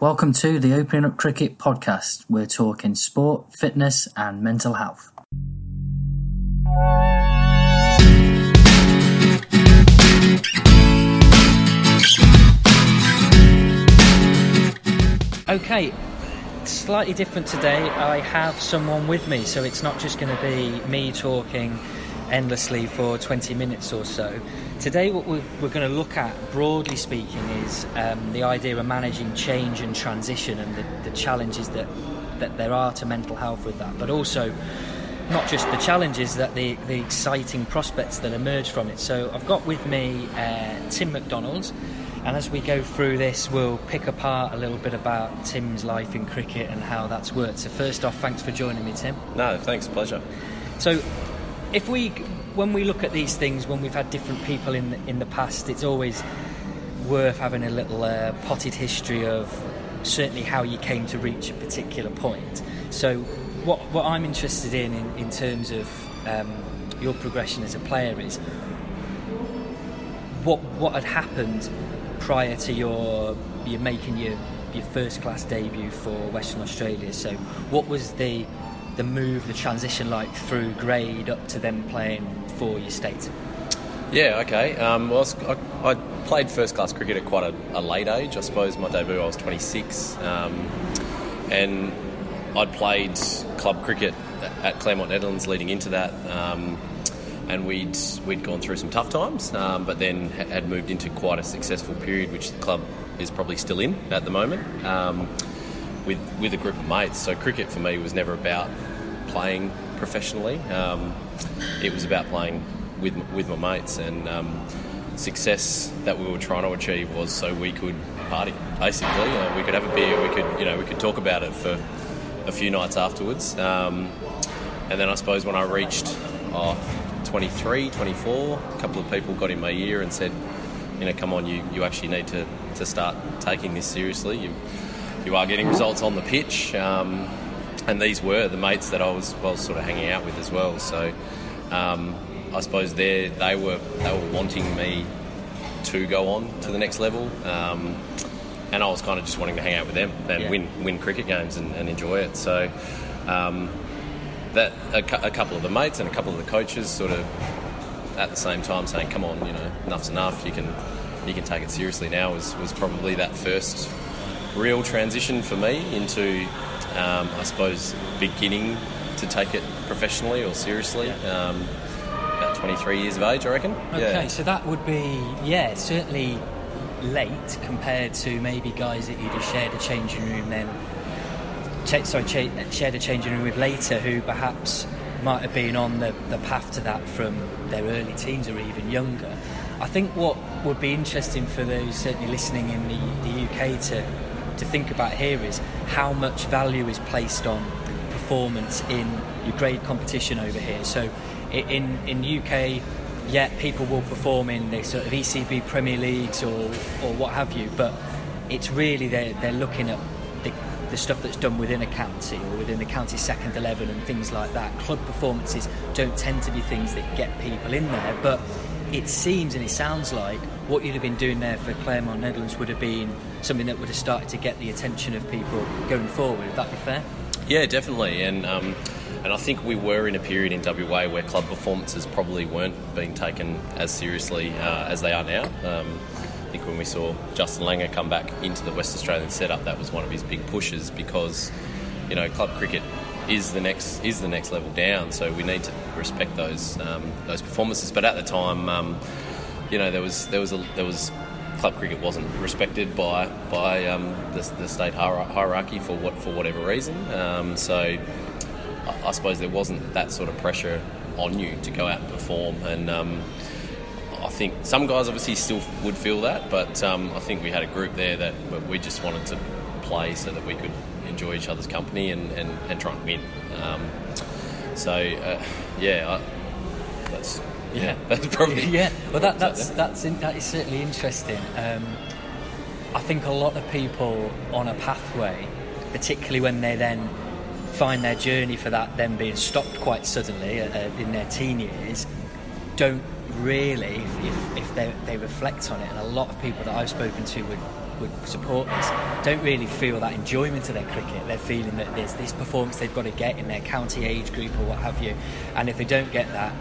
Welcome to the Opening Up Cricket podcast. We're talking sport, fitness, and mental health. Okay, slightly different today. I have someone with me, so it's not just going to be me talking endlessly for 20 minutes or so. Today, what we're, we're going to look at, broadly speaking, is um, the idea of managing change and transition and the, the challenges that, that there are to mental health with that, but also not just the challenges, that the, the exciting prospects that emerge from it. So, I've got with me uh, Tim McDonald. And as we go through this, we'll pick apart a little bit about Tim's life in cricket and how that's worked. So, first off, thanks for joining me, Tim. No, thanks, pleasure. So, if we, when we look at these things, when we've had different people in the, in the past, it's always worth having a little uh, potted history of certainly how you came to reach a particular point. So, what what I'm interested in in, in terms of um, your progression as a player is what what had happened prior to your you making your your first class debut for Western Australia. So, what was the the move, the transition like through grade up to them playing for your state? Yeah, okay. Um, well, I, I, played first class cricket at quite a, a, late age. I suppose my debut I was 26, um, and I'd played club cricket at Claremont Nedlands leading into that. Um, and we'd we'd gone through some tough times, um, but then had moved into quite a successful period, which the club is probably still in at the moment, um, with with a group of mates. So cricket for me was never about playing professionally. Um, it was about playing with with my mates, and um, success that we were trying to achieve was so we could party. Basically, uh, we could have a beer, we could you know we could talk about it for a few nights afterwards, um, and then I suppose when I reached oh, 23, 24, a couple of people got in my ear and said, you know, come on, you, you actually need to, to start taking this seriously. You you are getting results on the pitch. Um, and these were the mates that I was well sort of hanging out with as well. So um, I suppose they they were they were wanting me to go on to the next level, um, and I was kind of just wanting to hang out with them and yeah. win win cricket games and, and enjoy it. So um, that a, a, couple of the mates and a couple of the coaches sort of at the same time saying, "Come on, you know, enough's enough. You can you can take it seriously now." Was was probably that first real transition for me into um, I suppose, beginning to take it professionally or seriously. Yeah. Um, about 23 years of age, I reckon. Okay, yeah. so that would be, yeah, certainly late compared to maybe guys that you'd have shared a changing room then. Ch- sorry, ch- shared a changing room with later who perhaps might have been on the, the path to that from their early teens or even younger. I think what would be interesting for those certainly listening in the, the UK to to think about here is how much value is placed on performance in your grade competition over here. So in in UK, yeah, people will perform in the sort of ECB Premier Leagues or or what have you, but it's really they're they're looking at the, the stuff that's done within a county or within the county second eleven and things like that. Club performances don't tend to be things that get people in there, but it seems and it sounds like what you'd have been doing there for Claremont Nedlands would have been something that would have started to get the attention of people going forward. Would that be fair? Yeah, definitely. And um, and I think we were in a period in WA where club performances probably weren't being taken as seriously uh, as they are now. Um, I think when we saw Justin Langer come back into the West Australian setup, that was one of his big pushes because you know club cricket is the next is the next level down. So we need to respect those um, those performances. But at the time, um, you know, there was there was a, there was club cricket wasn't respected by by um, the, the, state hierarchy for what for whatever reason. Um, so I, I, suppose there wasn't that sort of pressure on you to go out and perform and. Um, I think some guys obviously still would feel that, but um, I think we had a group there that we just wanted to play so that we could enjoy each other's company and, and, and try and win. Um, so, uh, yeah, I, that's yeah, that's probably yeah. Well, that, that's that's in, that is certainly interesting. Um, I think a lot of people on a pathway, particularly when they then find their journey for that then being stopped quite suddenly uh, uh in their teen years, don't really, if, if, if they, they reflect on it, and a lot of people that I've spoken to would Blackwood supporters don't really feel that enjoyment of their cricket. They're feeling that there's this performance they've got to get in their county age group or what have you, and if they don't get that,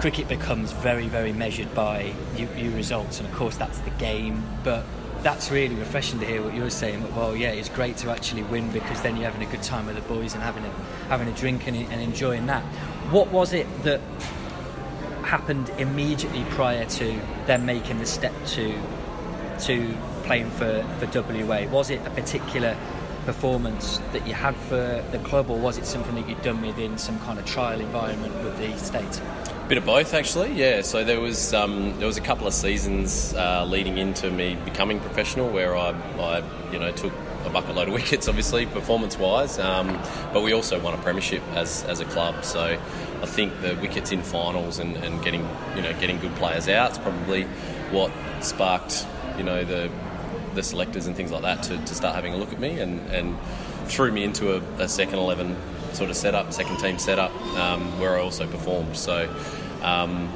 cricket becomes very, very measured by your results, and of course that's the game. But that's really refreshing to hear what you're saying. Well, yeah, it's great to actually win because then you're having a good time with the boys and having a, having a drink and, and enjoying that. What was it that happened immediately prior to them making the step to to playing for, for WA? Was it a particular performance that you had for the club, or was it something that you'd done within some kind of trial environment with the state? A bit of both, actually. Yeah. So there was um, there was a couple of seasons uh, leading into me becoming professional where I, I you know took a bucket load of wickets, obviously performance wise, um, but we also won a premiership as, as a club. So I think the wickets in finals and, and getting you know getting good players out is probably what sparked you know the the selectors and things like that to, to start having a look at me and, and threw me into a, a second 11 sort of setup, second team setup, um, where I also performed. So um,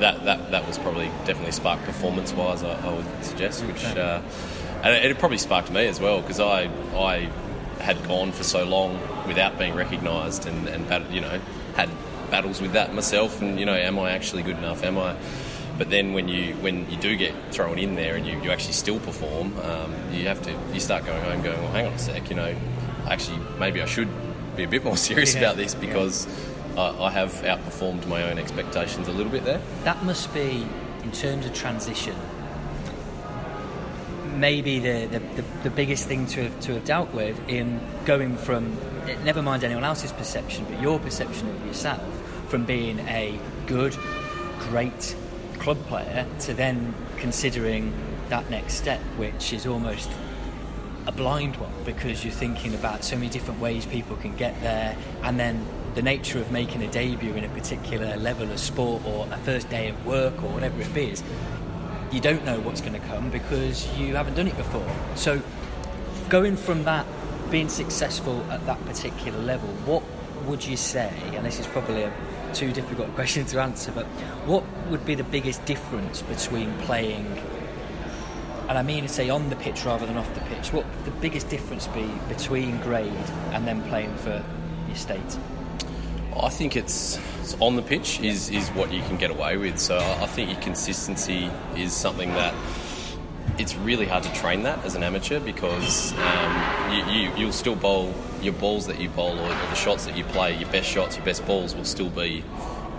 that, that that was probably definitely sparked performance wise, I, I, would suggest, which uh, and it, probably sparked me as well because I I had gone for so long without being recognised and and you know had battles with that myself and you know am I actually good enough? Am I but then when you when you do get thrown in there and you, you actually still perform, um, you have to you start going home going, well, hang on a sec, you know, actually maybe I should be a bit more serious yeah. about this because yeah. I, I, have outperformed my own expectations a little bit there. That must be in terms of transition. Maybe the, the, the, the biggest thing to have, to have dealt with in going from, never mind anyone else's perception, but your perception of yourself, from being a good, great club player to then considering that next step, which is almost a blind one because you're thinking about so many different ways people can get there, and then the nature of making a debut in a particular level of sport or a first day at work or whatever it is, you don't know what's going to come because you haven't done it before. So, going from that, being successful at that particular level, what would you say? And this is probably a too difficult a question to answer, but what would be the biggest difference between playing, and I mean, to say on the pitch rather than off the pitch? What the biggest difference be between grade and then playing for your state? I think it's, it's, on the pitch is is what you can get away with. So I think your consistency is something that it's really hard to train that as an amateur because um, you, you, will still bowl your balls that you bowl or, the shots that you play, your best shots, your best balls will still be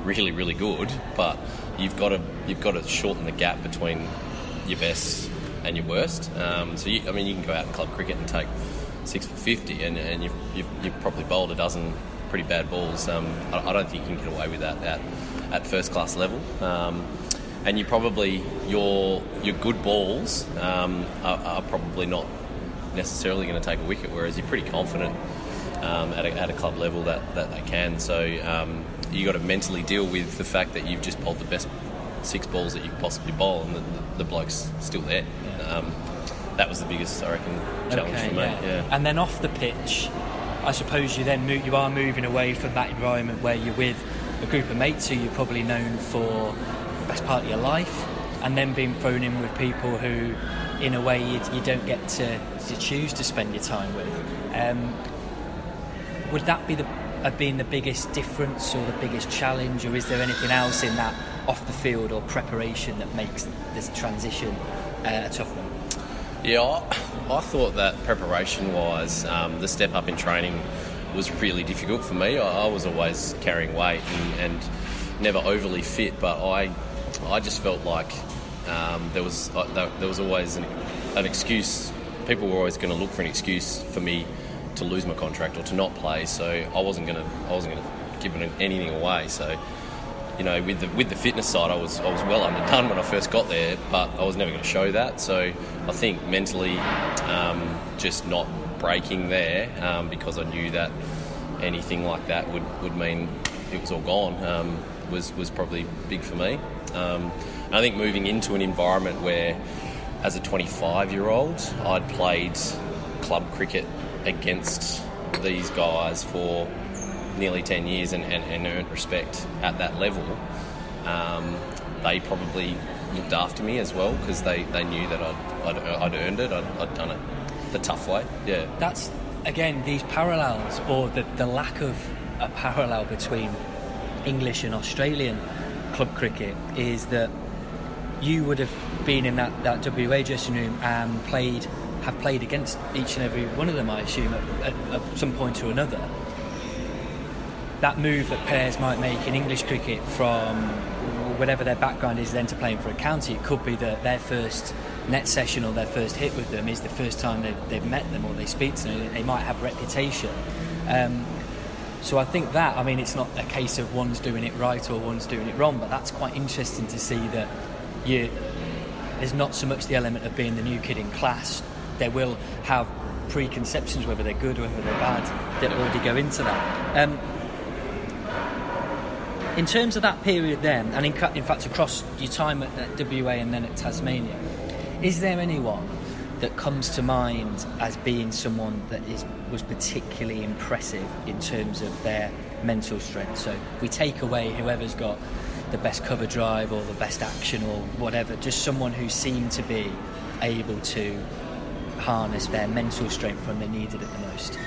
really, really good. But you've got to you've got to shorten the gap between your best and your worst. Um, so you, I mean, you can go out in club cricket and take six for fifty, and, and you've, you've, you've probably bowled a dozen pretty bad balls. Um, I, I, don't think you can get away with that at, at first class level. Um, and you probably your your good balls um, are, are, probably not necessarily going to take a wicket, whereas you're pretty confident um, at, a, at, a, club level that, that they can. So um, you got to mentally deal with the fact that you've just bowled the best six balls that you could possibly bowl, and the, the, the bloke's still there. Um, that was the biggest, I reckon, challenge okay, for me. Yeah. yeah. And then off the pitch, I suppose you then move, you are moving away from that environment where you're with a group of mates who you're probably known for the best part of your life, and then being thrown in with people who, in a way, you, you don't get to, to choose to spend your time with. Um, would that be the have been the biggest difference or the biggest challenge, or is there anything else in that off the field or preparation that makes this transition uh, a tough one? Yeah, I, I thought that preparation wise, um, the step up in training was really difficult for me. I, I was always carrying weight and, and, never overly fit, but I I just felt like um, there was uh, there was always an, an excuse. People were always going to look for an excuse for me to lose my contract or to not play. So I wasn't going to I wasn't going to give anything away. So you know, with the with the fitness side, I was I was well underdone when I first got there, but I was never going to show that. So I think mentally, um, just not breaking there um, because I knew that anything like that would, would mean it was all gone um, was was probably big for me. I think moving into an environment where, as a 25 year old, I'd played club cricket against these guys for nearly 10 years and, and, and earned respect at that level, um, they probably looked after me as well because they, they knew that I'd, I'd, I'd earned it. I'd, I'd done it the tough way. Yeah. That's again these parallels or the, the lack of a parallel between English and Australian club cricket is that you would have been in that, that WA dressing room and played have played against each and every one of them, I assume, at, at, at some point or another. That move that players might make in English cricket from whatever their background is then to playing for a county, it could be that their first net session or their first hit with them is the first time they've, they've met them or they speak to them. They might have reputation. Um, so I think that, I mean, it's not a case of one's doing it right or one's doing it wrong, but that's quite interesting to see that you, there's not so much the element of being the new kid in class. They will have preconceptions, whether they're good or whether they're bad, that already go into that. Um, in terms of that period then, and in, in fact across your time at, at WA and then at Tasmania, is there anyone that comes to mind as being someone that is was particularly impressive in terms of their mental strength? So we take away whoever's got the best cover drive or the best action or whatever, just someone who seemed to be able to harness their mental strength when they needed it the most.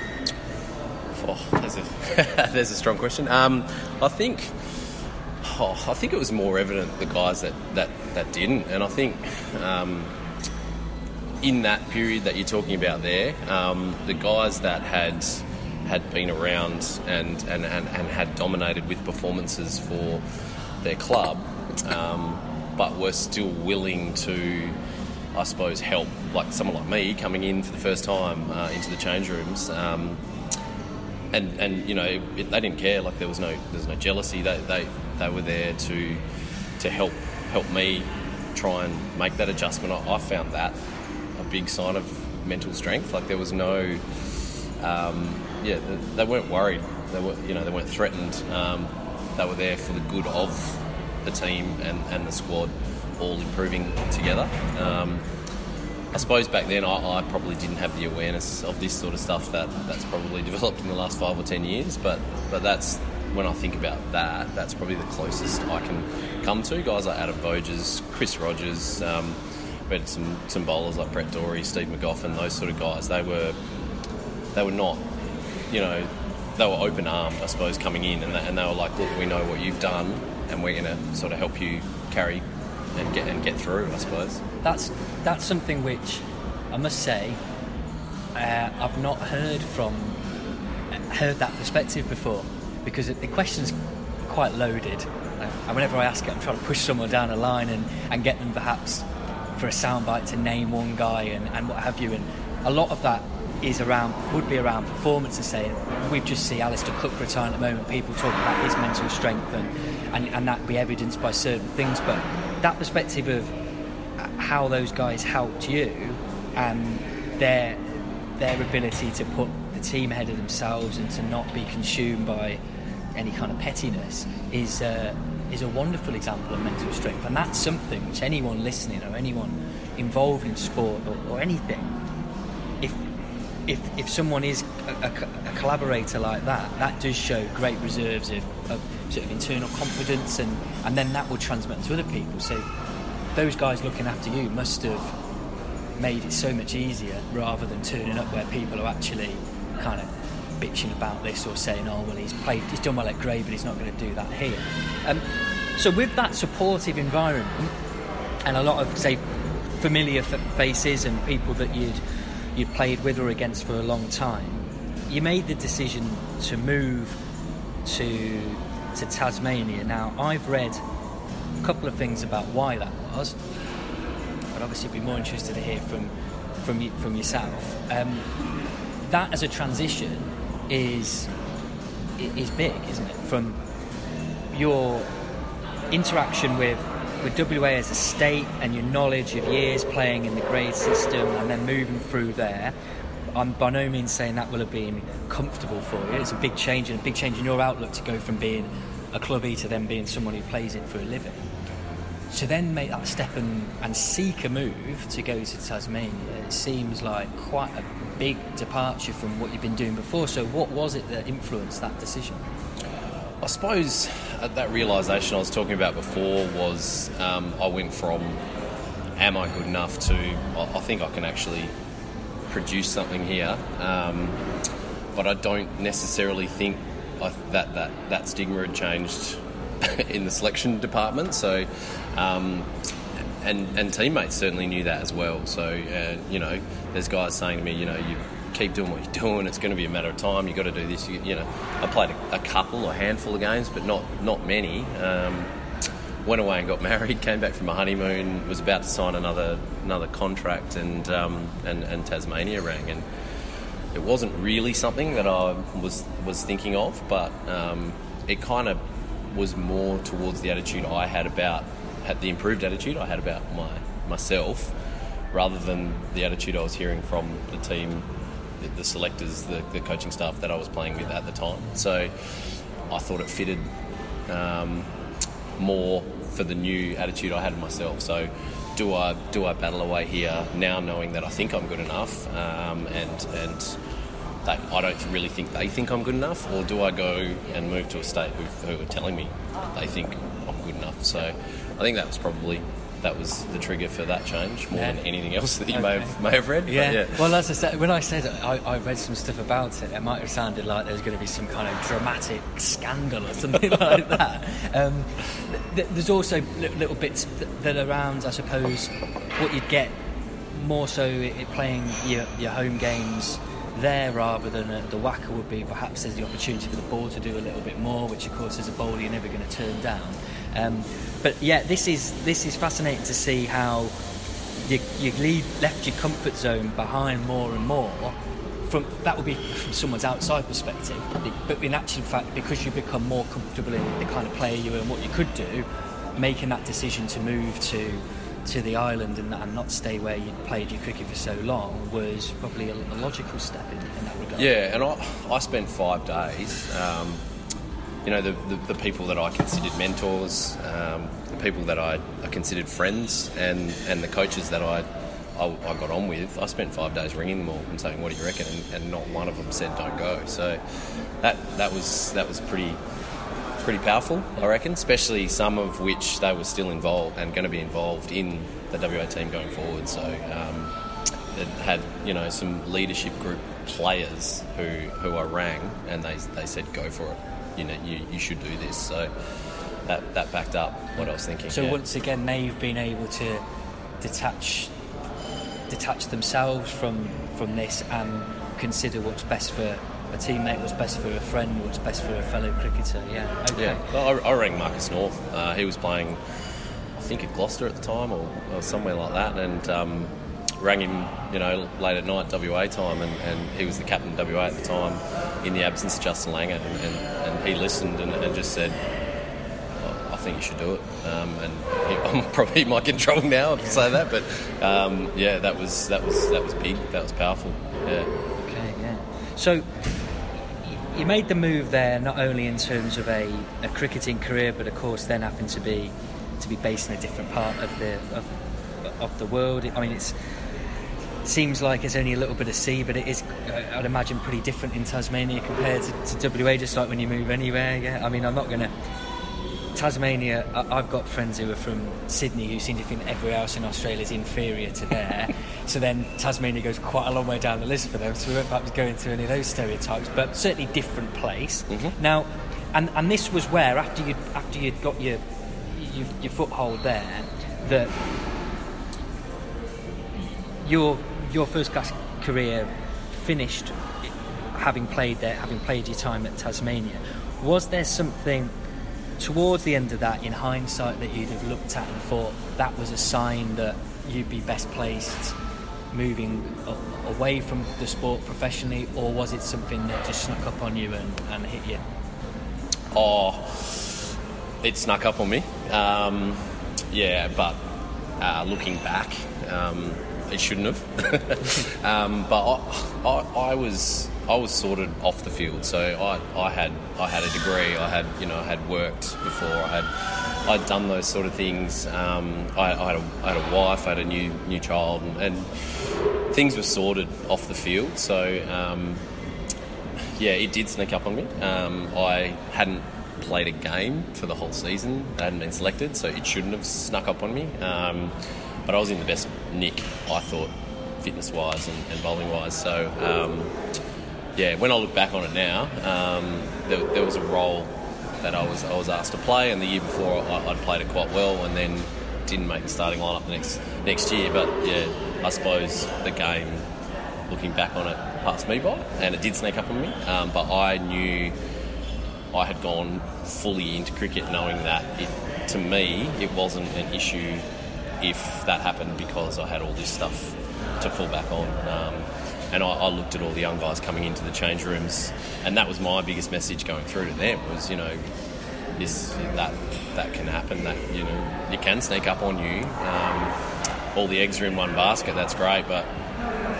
Oh, there's a there's a strong question. Um, I think oh, I think it was more evident the guys that that, that didn't, and I think. Um, in that period that you're talking about there, um, the guys that had had been around and, and, and, and, had dominated with performances for their club, um, but were still willing to, I suppose, help, like someone like me coming in for the first time uh, into the change rooms. Um, and, and you know it, they didn't care like there was no there was no jealousy they, they, they were there to to help help me try and make that adjustment I, I found that a big sign of mental strength. Like there was no, um, yeah, they weren't worried. They were, you know, they weren't threatened. Um, they were there for the good of the team and, and the squad, all improving together. Um, I suppose back then I, I, probably didn't have the awareness of this sort of stuff that that's probably developed in the last five or ten years. But but that's when I think about that, that's probably the closest I can come to. Guys like Adam Voges, Chris Rogers. Um, we had some, some bowlers like Brett Dorey, Steve Magoffin, those sort of guys. They were they were not, you know, they were open armed, I suppose, coming in, and they, and they were like, look, we know what you've done, and we're going to sort of help you carry and get and get through. I suppose that's that's something which I must say uh, I've not heard from heard that perspective before because the question's quite loaded. And whenever I ask it, I'm trying to push someone down a line and, and get them perhaps for a soundbite to name one guy and, and what have you. And a lot of that is around would be around performance and saying we've just see Alastair Cook retire at the moment. People talk about his mental strength and, and, and that be evidenced by certain things. But that perspective of how those guys helped you and their their ability to put the team ahead of themselves and to not be consumed by any kind of pettiness is uh, is a wonderful example of mental strength, and that's something which anyone listening or anyone involved in sport or, or anything, if if if someone is a, a, a, collaborator like that, that does show great reserves of, of sort of internal confidence, and and then that will transmit to other people. So those guys looking after you must have made it so much easier rather than turning up where people are actually kind of bitching about this or saying, "Oh, well, he's played, he's done well at grade, but he's not going to do that here." Um, so, with that supportive environment and a lot of, say, familiar faces and people that you'd you'd played with or against for a long time, you made the decision to move to to Tasmania. Now, I've read a couple of things about why that was, but obviously, I'd be more interested to hear from from from yourself. Um, that as a transition is is big, isn't it? From your interaction with with WA as a state and your knowledge of years playing in the grade system and then moving through there. I'm by no means saying that will have been comfortable for you. It's a big change and a big change in your outlook to go from being a clubby to then being someone who plays it for a living. To then make that step and, and seek a move to go to Tasmania, it seems like quite a big departure from what you've been doing before. So, what was it that influenced that decision? I suppose uh, that realization I was talking about before was um, I went from am I good enough to I, think I can actually produce something here, um, but I don't necessarily think I, that that that stigma had changed in the selection department. So. Um, and, and teammates certainly knew that as well. So, uh, you know, there's guys saying to me, you know, you keep doing what you're doing. It's going to be a matter of time. You've got to do this. You, you know, I played a, a, couple or handful of games, but not not many. Um, went away and got married. Came back from a honeymoon. Was about to sign another another contract, and um, and, and Tasmania rang, and it wasn't really something that I was was thinking of, but um, it kind of was more towards the attitude I had about had the improved attitude I had about my myself, rather than the attitude I was hearing from the team, the, selectors, the, the, coaching staff that I was playing with at the time. So I thought it fitted um, more for the new attitude I had myself. So do I do I battle away here now, knowing that I think I'm good enough, um, and and I don't really think they think I'm good enough, or do I go and move to a state who, who are telling me they think I'm good enough? So I think that was probably that was the trigger for that change more yeah. than anything else that you okay. may have may have read. Yeah. yeah. Well, as I said, when I said I, I, read some stuff about it, it might have sounded like there's going to be some kind of dramatic scandal or something like that. Um, th- there's also little bits that are around, I suppose, what you'd get more so playing your, your home games there rather than the WACA would be perhaps there's the opportunity for the ball to do a little bit more, which of course as a bowler you're never going to turn down. Um, but yeah, this is this is fascinating to see how you, you leave, left your comfort zone behind more and more. From that would be from someone's outside perspective, but in actual fact, because you become more comfortable in the kind of player you are and what you could do, making that decision to move to to the island and, and not stay where you'd played your cricket for so long was probably a, a logical step in, in, that regard. Yeah, and I, I spent five days um, you know, the, the, the, people that I considered mentors, um, the people that I, I, considered friends, and, and the coaches that I, I, I, got on with, I spent five days ringing them all and saying, "What do you reckon?" And, and, not one of them said, "Don't go." So that that was that was pretty pretty powerful, I reckon. Especially some of which they were still involved and going to be involved in the WA team going forward. So um, it had you know some leadership group players who who I rang and they they said, "Go for it." You know you, you should do this. So that that backed up what I was thinking. So yeah. once again, they've been able to detach detach themselves from from this and consider what's best for a teammate, what's best for a friend, what's best for a fellow cricketer. Yeah. Okay. Yeah. Well, I, I rang Marcus North. Uh, he was playing, I think, at Gloucester at the time or, or somewhere like that, and. Um, rang him, you know, late at night WA time, and, and he was the captain of WA at the time in the absence of Justin Langer, and, and he listened and, and, just said, I think you should do it. Um, and he, I'm probably might get in trouble now I say that, but um, yeah, that was that was that was big. That was powerful. Yeah. Okay. Yeah. So you made the move there not only in terms of a, a cricketing career, but of course then having to be to be based in a different part of the of, of the world. I mean, it's seems like it's only a little bit of sea, but it is, uh, I'd imagine, pretty different in Tasmania compared to, to WA, just like when you move anywhere. Yeah, I mean, I'm not going to. Tasmania, I've got friends who are from Sydney who seem to think everywhere else in Australia is inferior to there. so then Tasmania goes quite a long way down the list for them. So we won't perhaps go into any of those stereotypes, but certainly different place. Mm-hmm. Now, and and this was where after you after you'd got your, your your foothold there, that your your first class career finished having played there, having played your time at Tasmania, was there something towards the end of that, in hindsight, that you'd have looked at and thought that was a sign that you'd be best placed moving away from the sport professionally, or was it something that just snuck up on you and, and hit you? Oh, it snuck up on me. Um, yeah, but uh, looking back, um, it shouldn't have. um, but I, I, I, was I was sorted off the field, so I, I had I had a degree. I had you know I had worked before. I had I'd done those sort of things. Um, I, I, had a, I, had a wife. I had a new new child, and, and things were sorted off the field. So um, yeah, it did sneak up on me. Um, I hadn't played a game for the whole season. I hadn't been selected, so it shouldn't have snuck up on me. Um, but I was in the best nick, I thought, fitness wise and, and bowling wise. So, um, yeah, when I look back on it now, um, there, there, was a role that I was I was asked to play, and the year before I, would played it quite well, and then didn't make the starting lineup the next next year. But yeah, I suppose the game, looking back on it, passed me by, and it did sneak up on me. Um, but I knew I had gone fully into cricket, knowing that it, to me it wasn't an issue if that happened because I had all this stuff to fall back on. Um, and I, I, looked at all the young guys coming into the change rooms, and that was my biggest message going through to them was, you know, this that that can happen. That you know, it can sneak up on you. Um, all the eggs are in one basket. That's great, but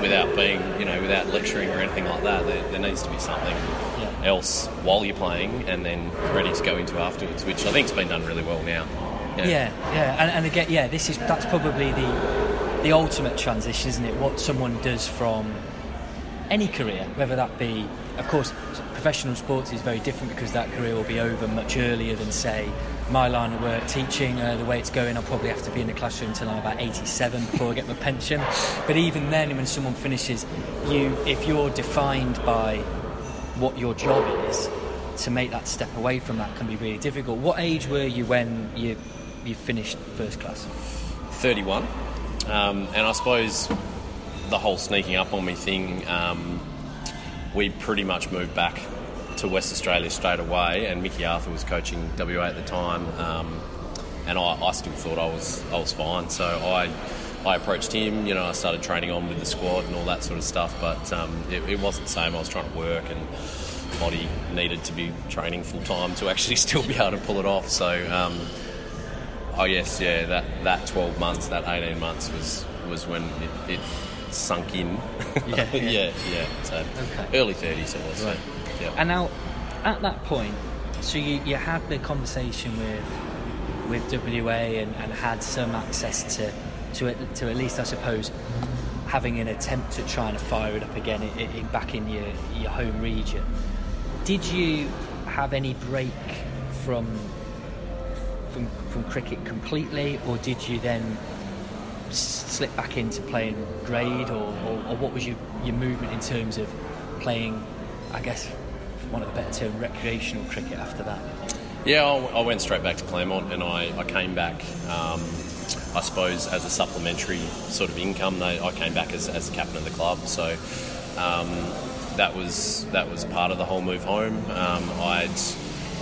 without being, you know, without lecturing or anything like that, there, there needs to be something yeah. else while you're playing, and then ready to go into afterwards, which I think's been done really well now. Yeah, yeah. And, and again, yeah, this is that's probably the the ultimate transition, isn't it? What someone does from any career, whether that be, of course, professional sports is very different because that career will be over much earlier than, say, my line of work, teaching. Uh, the way it's going, I'll probably have to be in the classroom until I'm about 87 before I get my pension. But even then, when someone finishes, you, if you're defined by what your job is, to make that step away from that can be really difficult. What age were you when you you finished first class? 31. Um, and I suppose the whole sneaking up on me thing, um, we pretty much moved back to West Australia straight away, and Mickey Arthur was coaching WA at the time, um, and I, I, still thought I was I was fine. So I I approached him, you know, I started training on with the squad and all that sort of stuff, but um, it, it, wasn't the same. I was trying to work, and body needed to be training full time to actually still be able to pull it off. So um, oh yes, yeah, that, that 12 months, that 18 months was, was when it, it sunk in. Yeah, yeah, yeah. yeah. So okay. early 30s it was. Right. So, yeah. And now, at that point, so you, you had the conversation with with WA and, and had some access to, to, to at least, I suppose, having an attempt at trying to fire it up again in, in, back in your, your home region. Did you have any break from from, from cricket completely, or did you then slip back into playing grade, or, or, or what was your, your movement in terms of playing, I guess, one of the better term, recreational cricket after that? Yeah, I went straight back to Claremont and I, I came back, um, I suppose, as a supplementary sort of income. I came back as, as captain of the club, so um, that was that was part of the whole move home. Um, I'd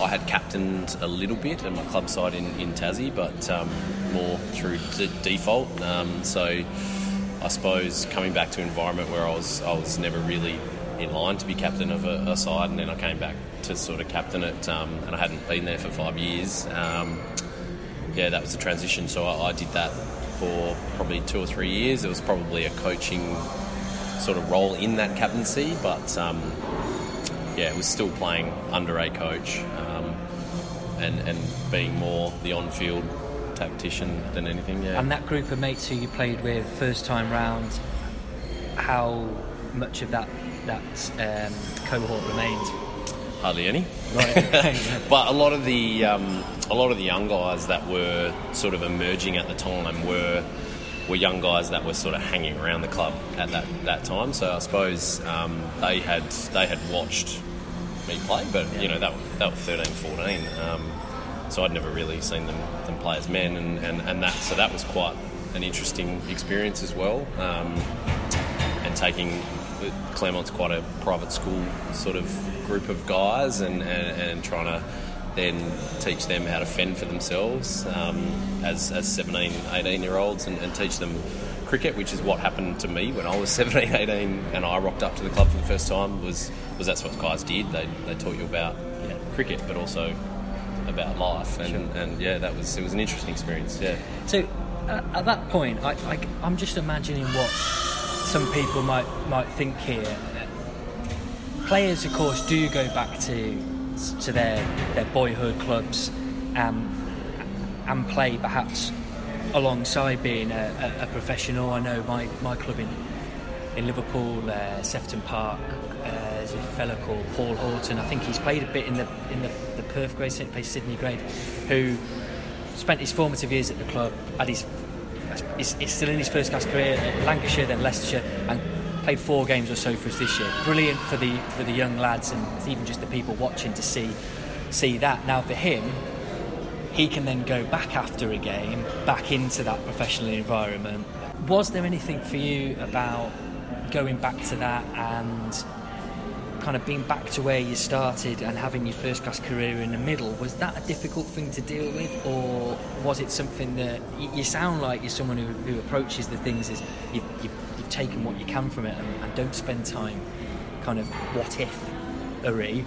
I had captained a little bit in my club side in, in Tassie, but um, more through d- default. Um, so I suppose coming back to an environment where I was I was never really in line to be captain of a, a side, and then I came back to sort of captain it, um, and I hadn't been there for five years. Um, yeah, that was the transition. So I, I, did that for probably two or three years. It was probably a coaching sort of role in that captaincy, but um, yeah, it was still playing under a coach um, and, and being more the on field tactician than anything. Yeah. And that group of mates who you played with first time round, how much of that that um, cohort remains? Hardly any. Right. but a lot of the um, a lot of the young guys that were sort of emerging at the time were were young guys that were sort of hanging around the club at that, that time. So I suppose um, they had they had watched me play, but yeah. you know that that was 13, 14. Um, so I'd never really seen them, them play as men, and, and, and that so that was quite an interesting experience as well. Um, and taking Claremont's quite a private school sort of group of guys, and, and, and trying to then teach them how to fend for themselves um, as, as 17, 18 year olds, and, and teach them cricket, which is what happened to me when I was 17, 18, and I rocked up to the club for the first time. Was was that's what guys did? They, they taught you about yeah, cricket, but also about life, and, sure. and yeah, that was it was an interesting experience. Yeah. So uh, at that point, I, I, I'm just imagining what some people might might think here. Players, of course, do go back to to their their boyhood clubs um, and play perhaps alongside being a, a, a, professional. I know my, my club in in Liverpool, uh, Sefton Park. Uh, there's a fellow called Paul Horton. I think he's played a bit in the in the, the Perth grade, played Sydney grade, who spent his formative years at the club. Had his is, still in his first class career at Lancashire, then Leicestershire, and played four games or so for us this year. Brilliant for the for the young lads and even just the people watching to see see that. Now for him, he can then go back after a game, back into that professional environment. Was there anything for you about going back to that and kind of being back to where you started and having your first class career in the middle, was that a difficult thing to deal with, or was it something that you sound like you're someone who, who approaches the things as you've, you've, you've, taken what you can from it and, and, don't spend time kind of what if, Ari?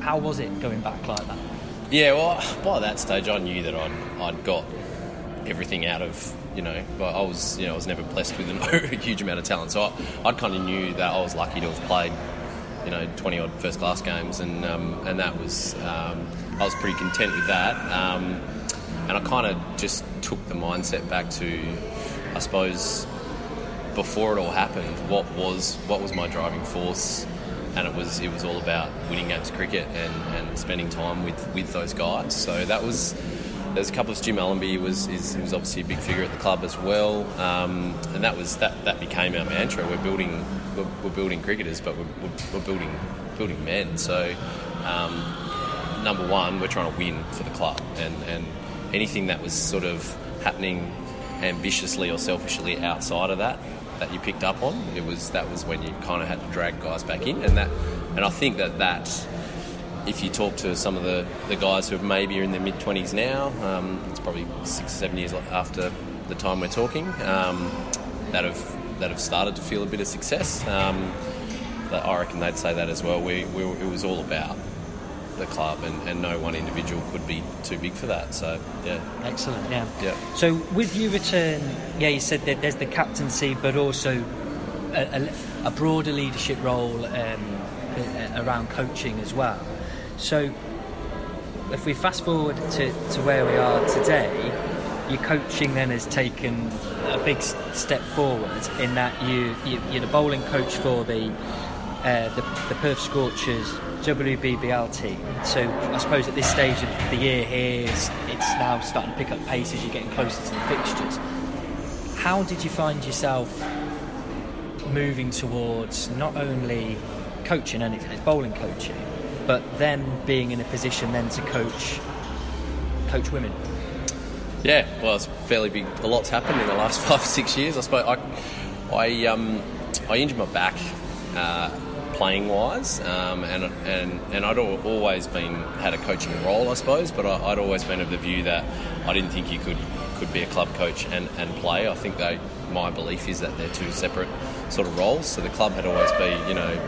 How was it going back like that? Yeah, well, by that stage, I knew that I'd, I'd got everything out of you know, but I was you know I was never blessed with a huge amount of talent, so I, I kind of knew that I was lucky to have played you know 20 odd first class games, and um, and that was um, I was pretty content with that. Um, and I kind of just took the mindset back to, I suppose, before it all happened, what was what was my driving force, and it was it was all about winning games of cricket and, and spending time with, with those guys. So that was there's a couple of Jim Allenby was is, was obviously a big figure at the club as well, um, and that was that that became our mantra. We're building we're, we're building cricketers, but we're, we're, building building men. So um, number one, we're trying to win for the club, and and anything that was sort of happening ambitiously or selfishly outside of that that you picked up on, it was that was when you kind of had to drag guys back in, and that and I think that that if you talk to some of the, the guys who maybe are in their mid 20s now, um, it's probably six or seven years after the time we're talking, um, that have that have started to feel a bit of success. Um, I reckon they'd say that as well. We, we, it was all about the club, and, and no one individual could be too big for that. So, yeah. Excellent, yeah. Yeah. So, with you return, yeah, you said that there's the captaincy, but also a, a, a broader leadership role um, around coaching as well. So, if we fast forward to, to where we are today, your coaching then has taken a big step forward in that you, you are the bowling coach for the, uh, the the Perth Scorchers WBBL team. So I suppose at this stage of the year here, it's, it's now starting to pick up pace as you're getting closer to the fixtures. How did you find yourself moving towards not only coaching and it's bowling coaching, but then being in a position then to coach coach women. Yeah, well, it's fairly big. A lot's happened in the last five six years. I suppose I, I, um, I injured my back uh, playing wise, um, and and and I'd always been had a coaching role, I suppose, but I, would always been of the view that I didn't think you could could be a club coach and, and play. I think they, my belief is that they're two separate sort of roles. So the club had always been, you know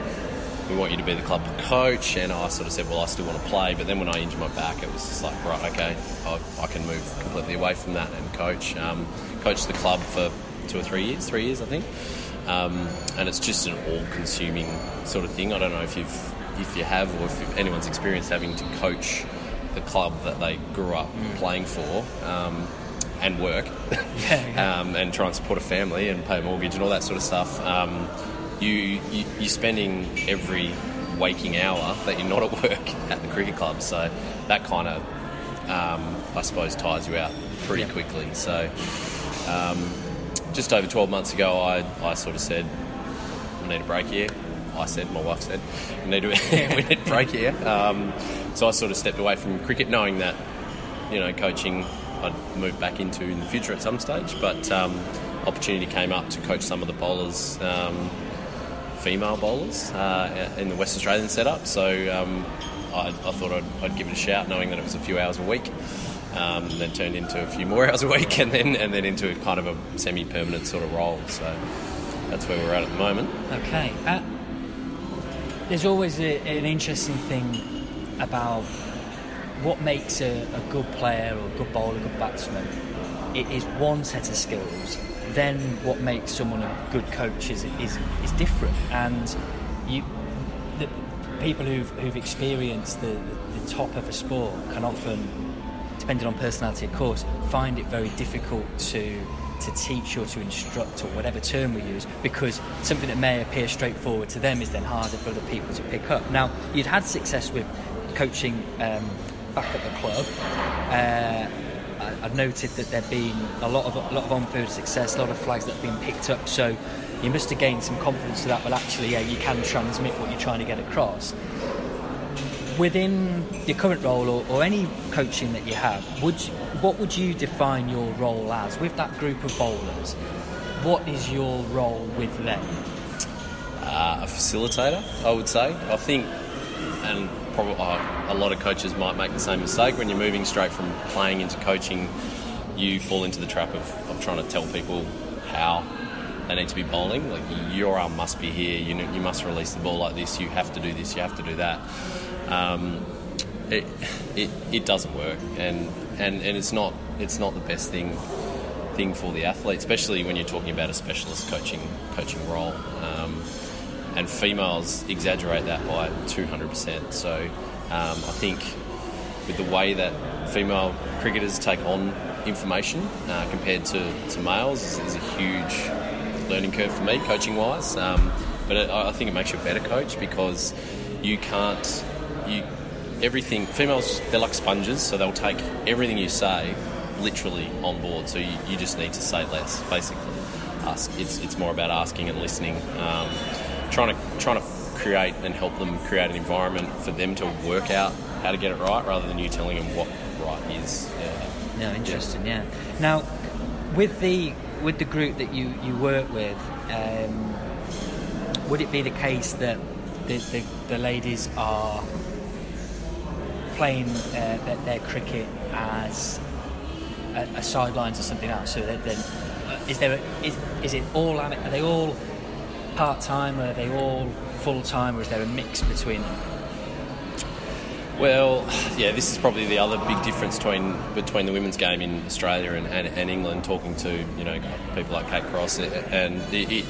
we want you to be the club coach. And I sort of said, well, I still want to play. But then when I injured my back, it was just like, right, okay, I, I can move completely away from that and coach. Um, coach the club for two or three years, three years, I think. Um, and it's just an all-consuming sort of thing. I don't know if you've, if you have, or if anyone's experienced having to coach the club that they grew up mm. playing for. Um, and work, yeah, yeah. Um, and try and support a family and pay a mortgage and all that sort of stuff. Um, you, you you're spending every waking hour that you're not at work at the cricket club. So that kind of, um, I suppose, tires you out pretty yeah. quickly. So um, just over 12 months ago, I, I sort of said, I need a break here. I said, my wife said, we need, to, we need a break here. Um, so I sort of stepped away from cricket, knowing that, you know, coaching I'd move back into in the future at some stage. But um, opportunity came up to coach some of the bowlers um, female bowlers uh, in the West Australian setup. So um, I, I, thought I'd, I'd, give it a shout, knowing that it was a few hours a week. Um, then turned into a few more hours a week, and then and then into a kind of a semi-permanent sort of role. So that's where we're at at the moment. Okay. Uh, there's always a, an interesting thing about what makes a, a good player or a good bowler, a good batsman. It is one set of skills then what makes someone a good coach is is, is different. And you, the people who've, who've experienced the, the top of a sport can often, depending on personality, of course, find it very difficult to to teach or to instruct or whatever term we use because something that may appear straightforward to them is then harder for other people to pick up. Now, you'd had success with coaching um, back at the club. Uh, I've noted that there'd been a lot of a lot of on-field success, a lot of flags that have been picked up. So you must have gained some confidence to that. Well, actually, yeah, you can transmit what you're trying to get across. Within your current role or, or any coaching that you have, would you, what would you define your role as with that group of bowlers? What is your role with them? uh, a facilitator, I would say. I think, and probably uh, a lot of coaches might make the same mistake when you're moving straight from playing into coaching. You fall into the trap of, of trying to tell people how they need to be bowling. Like your arm must be here. You you must release the ball like this. You have to do this. You have to do that. Um, it, it, it doesn't work, and, and, and it's not it's not the best thing thing for the athlete, especially when you're talking about a specialist coaching coaching role. Um, and females exaggerate that by 200%. So um, I think with the way that female cricketers take on information uh, compared to, to males is, is a huge learning curve for me, coaching wise. Um, but it, I I think it makes you a better coach because you can't you everything females they're like sponges, so they'll take everything you say literally on board. So you, you just need to say less, basically. Ask. It's it's more about asking and listening, um, trying to trying to create and help them create an environment for them to work out how to get it right, rather than you telling them what right is. Yeah. No, interesting. Yeah. Now, with the with the group that you you work with, um, would it be the case that the, the, the ladies are playing uh, their, their cricket as a, a sidelines or something else? So then, uh, is there is, is it all are they all part time? Or are they all full time, or is there a mix between them? Well, yeah, this is probably the other big difference between between the women's game in Australia and, and, and England. Talking to you know people like Kate Cross, and it, it,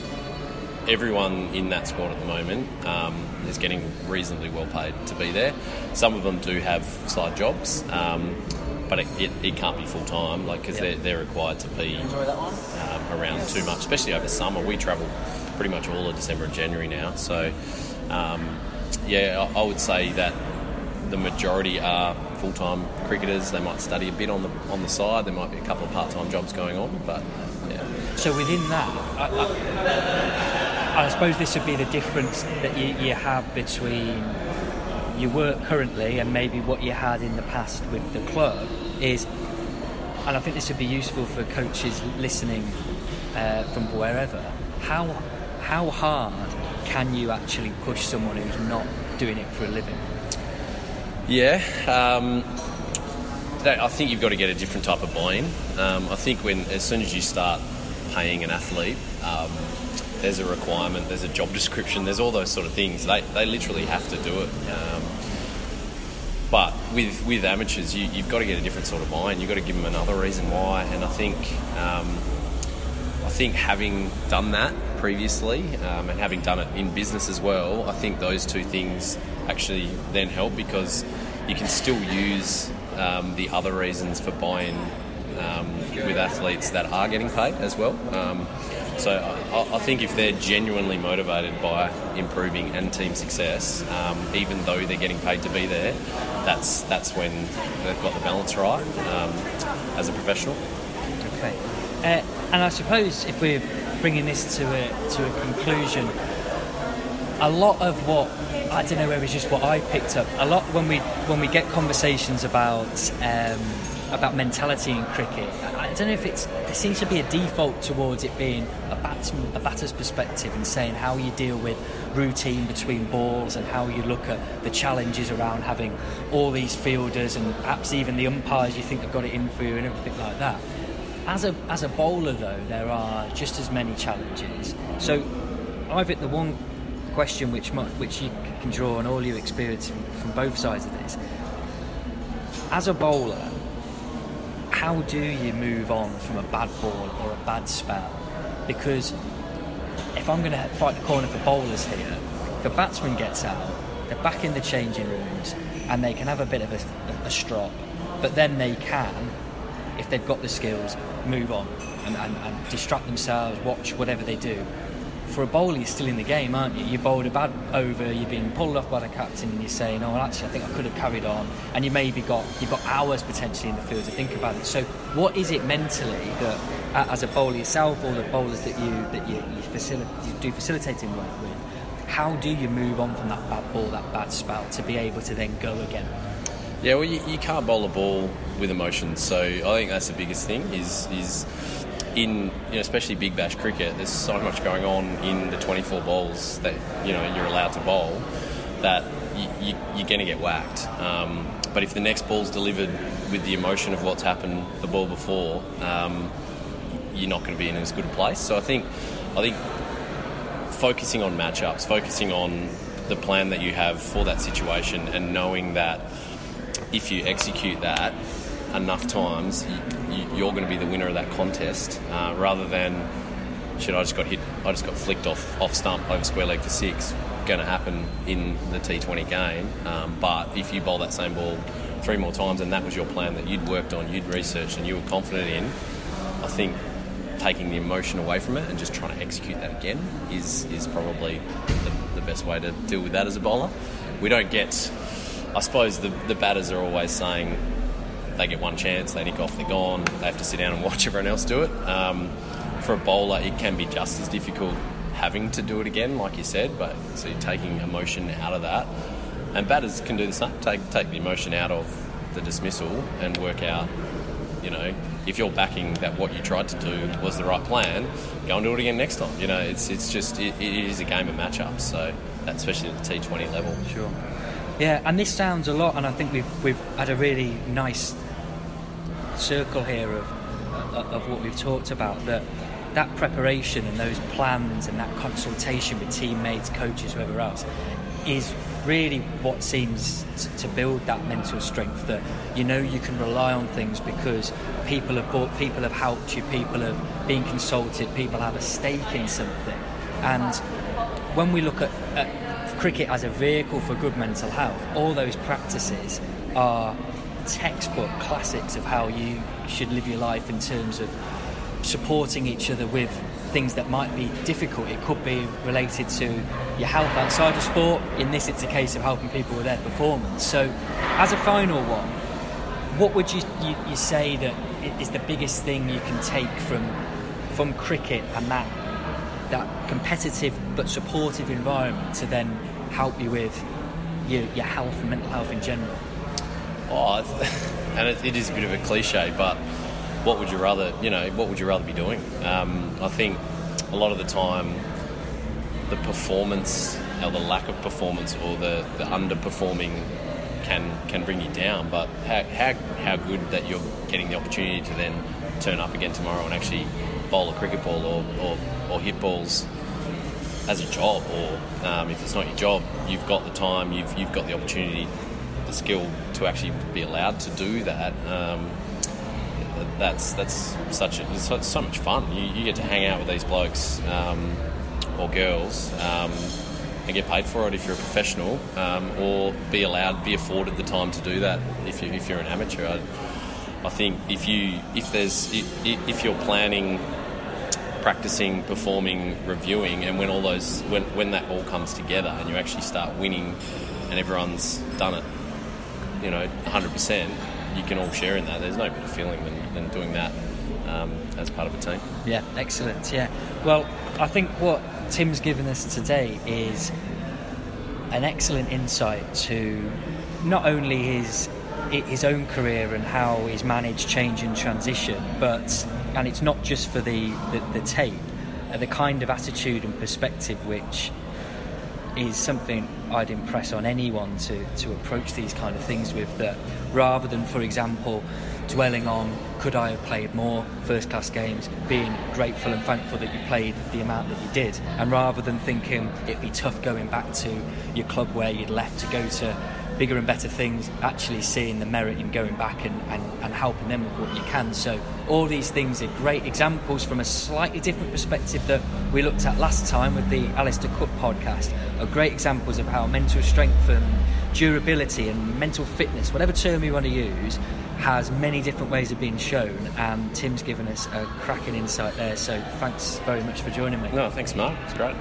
everyone in that squad at the moment um, is getting reasonably well paid to be there. Some of them do have side jobs, um, but it, it, it can't be full time, like because Yeah. they're, they're required to be um, around too much, especially over summer. We travel pretty much all of December and January now, so um, yeah, I, I would say that the majority are full-time cricketers. They might study a bit on the on the side. There might be a couple of part-time jobs going on, but yeah. So within that, I, I, I suppose this would be the difference that you, you have between your work currently and maybe what you had in the past with the club is, and I think this would be useful for coaches listening uh, from wherever. How how hard can you actually push someone who's not doing it for a living? Yeah, um, that, I think you've got to get a different type of buy-in. Um, I think when as soon as you start paying an athlete, um, there's a requirement, there's a job description, there's all those sort of things. They, they literally have to do it. Um, but with with amateurs, you, you've got to get a different sort of buy-in. You've got to give them another reason why. And I think um, I think having done that previously um, and having done it in business as well, I think those two things actually then help because you can still use um, the other reasons for buying um, with athletes that are getting paid as well. So I, I think if they're genuinely motivated by improving and team success, um, even though they're getting paid to be there, that's that's when they've got the balance right um, as a professional. Okay. Uh, and I suppose if we're bringing this to a, to a conclusion, a lot of what I don't know it was just what I picked up. A lot when we when we get conversations about um, about mentality in cricket, I don't know if it's there seems to be a default towards it being a batsman a batter's perspective and saying how you deal with routine between balls and how you look at the challenges around having all these fielders and perhaps even the umpires you think have got it in for you and everything like that. As a as a bowler though, there are just as many challenges. So I think the one question which which you can draw on all your experience from both sides of this, as a bowler, how do you move on from a bad ball or a bad spell? Because if I'm going to fight the corner for bowlers here, the batsman gets out, they're back in the changing rooms, and they can have a bit of a, a strop, but then they can if they've got the skills, move on and, and, and distract themselves, watch whatever they do. For a bowler, you're still in the game, aren't you? You bowled a bad over, you've been pulled off by the captain, and you're saying, "Oh, well, actually, I think I could have carried on." And you maybe got you've got hours potentially in the field to think about it. So, what is it mentally that, as a bowler yourself, or the bowlers that you that you, you, facil- you do facilitating work with, how do you move on from that bad ball, that bad spell, to be able to then go again? Yeah, well, you, you can't bowl a ball with emotion, so I think that's the biggest thing. Is is in you know, especially big bash cricket, there's so much going on in the 24 balls that you know you're allowed to bowl that you, you, you're going to get whacked. Um, but if the next ball's delivered with the emotion of what's happened the ball before, um, you're not going to be in as good a place. So I think I think focusing on matchups, focusing on the plan that you have for that situation, and knowing that if you execute that enough times, you, are going to be the winner of that contest, uh, rather than shit. I just got hit. I just got flicked off off stump over square leg for six. Going to happen in the T20 game. Um, but if you bowl that same ball three more times and that was your plan that you'd worked on, you'd researched, and you were confident in, I think taking the emotion away from it and just trying to execute that again is is probably the, the best way to deal with that as a bowler. We don't get. I suppose the, the batters are always saying they get one chance, they nick off, they're gone. They have to sit down and watch everyone else do it. Um, for a bowler, it can be just as difficult having to do it again, like you said. But so you're taking emotion out of that, and batters can do the same. Take take the emotion out of the dismissal and work out. You know, if you're backing that what you tried to do was the right plan, go and do it again next time. You know, it's it's just it, it is a game of matchups. So especially at the T20 level. Sure. Yeah, and this sounds a lot, and I think we've we've had a really nice circle here of, of what we've talked about that that preparation and those plans and that consultation with teammates, coaches, whoever else is really what seems to build that mental strength that you know you can rely on things because people have bought, people have helped you, people have been consulted, people have a stake in something. And when we look at, at cricket as a vehicle for good mental health, all those practices are textbook classics of how you should live your life in terms of supporting each other with things that might be difficult. It could be related to your health outside of sport. In this, it's a case of helping people with their performance. So, as a final one, what would you, you, you say that is the biggest thing you can take from from cricket and that that competitive but supportive environment to then help you with your, your health and mental health in general? Oh, and it, it is a bit of a cliche, but what would you rather, you know, what would you rather be doing? Um, I think a lot of the time, the performance or the lack of performance or the, the underperforming can can bring you down. But how, how, how good that you're getting the opportunity to then turn up again tomorrow and actually bowl a cricket ball or, or, or hit balls as a job, or um, if it's not your job, you've got the time, you've, you've got the opportunity the skill to actually be allowed to do that. Um, that's that's such a, it's so much fun. You, you, get to hang out with these blokes um, or girls um, and get paid for it if you're a professional, um, or be allowed, be afforded the time to do that if you if you're an amateur. I, I think if you if there's if, if you're planning practicing, performing, reviewing, and when all those when when that all comes together and you actually start winning, and everyone's done it you know, 100%, you can all share in that. There's no better feeling than, than doing that um, as part of a team. Yeah, excellent. Yeah. Well, I think what Tim's given us today is an excellent insight to not only his his own career and how he's managed change and transition, but and it's not just for the the, the tape, the kind of attitude and perspective which is something I'd impress on anyone to, to approach these kind of things with that rather than, for example, dwelling on could I have played more first class games, being grateful and thankful that you played the amount that you did, and rather than thinking it'd be tough going back to your club where you'd left to go to bigger and better things, actually seeing the merit in going back and, and, and helping them with what you can. So, all these things are great examples from a slightly different perspective that we looked at last time with the Alastair Cook podcast, are great examples of how mental strength and durability and mental fitness, whatever term you want to use, has many different ways of being shown, and Tim's given us a cracking insight there. So thanks very much for joining me. No, thanks, Mark. It's great.